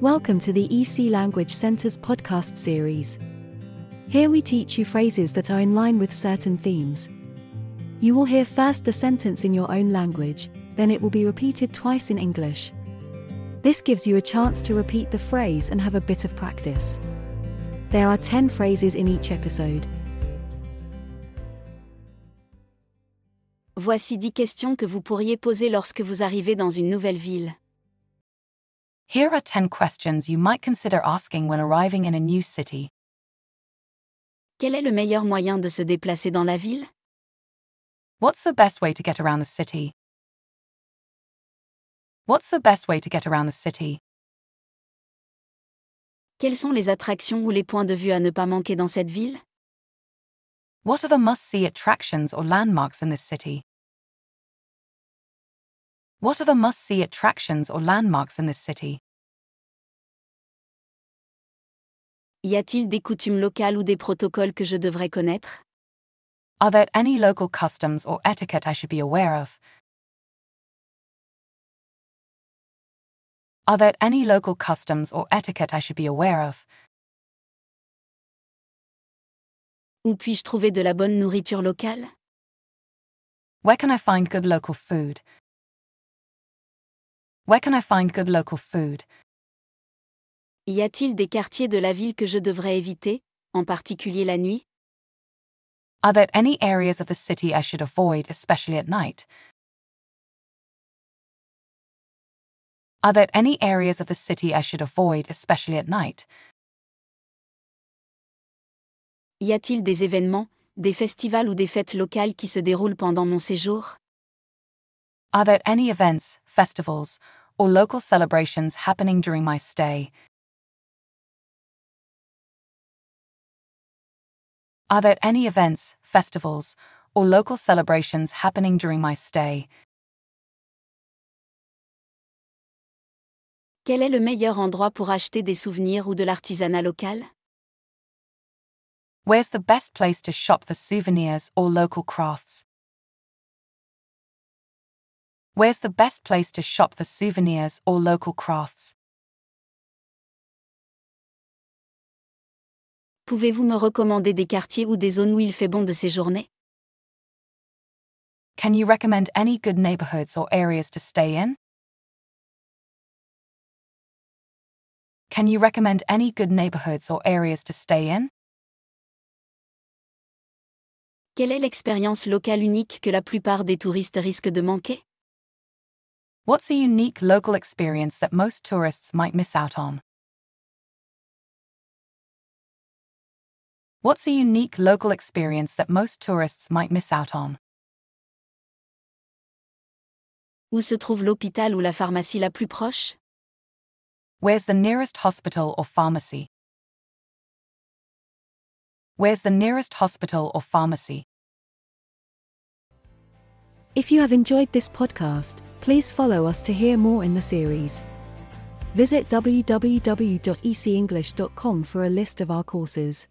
Welcome to the EC Language Center's podcast series. Here we teach you phrases that are in line with certain themes. You will hear first the sentence in your own language, then it will be repeated twice in English. This gives you a chance to repeat the phrase and have a bit of practice. There are 10 phrases in each episode. Voici 10 questions que vous pourriez poser lorsque vous arrivez dans une nouvelle ville. Here are 10 questions you might consider asking when arriving in a new city. Quel est le meilleur moyen de se déplacer dans la ville What's the best way to get around the city? What's the best way to get around the city? Quelles sont les attractions ou les points de vue à ne pas manquer dans cette ville What are the must see attractions or landmarks in this city? What are the must see attractions or landmarks in this city? Y a-t-il des coutumes locales ou des protocoles que je devrais connaître Are there any local customs or etiquette I should be aware of? Are there any local customs or etiquette I should be aware of? Où puis-je trouver de la bonne nourriture locale Where can I find good local food? Where can I find good local food? Y a-t-il des quartiers de la ville que je devrais éviter, en particulier la nuit? Are there any areas of the city I should avoid, especially at night? Are there any areas of the city I should avoid, especially at night? Y a-t-il des événements, des festivals ou des fêtes locales qui se déroulent pendant mon séjour? Are there any events, festivals, or local celebrations happening during my stay? Are there any events, festivals, or local celebrations happening during my stay? Quel est le meilleur endroit pour acheter des souvenirs ou de l'artisanat local Where's the best place to shop for souvenirs or local crafts? Where's the best place to shop for souvenirs or local crafts? Pouvez-vous me recommander des quartiers ou des zones où il fait bon de séjourner Can you recommend any good neighborhoods or areas to stay in? Can you recommend any good neighborhoods or areas to stay in? Quelle est l'expérience locale unique que la plupart des touristes risquent de manquer? What's a unique local experience that most tourists might miss out on? What's a unique local experience that most tourists might miss out on? Où se trouve l'hôpital ou la pharmacie la plus proche Where's the nearest hospital or pharmacy? Where's the nearest hospital or pharmacy? If you have enjoyed this podcast, please follow us to hear more in the series. Visit www.ecenglish.com for a list of our courses.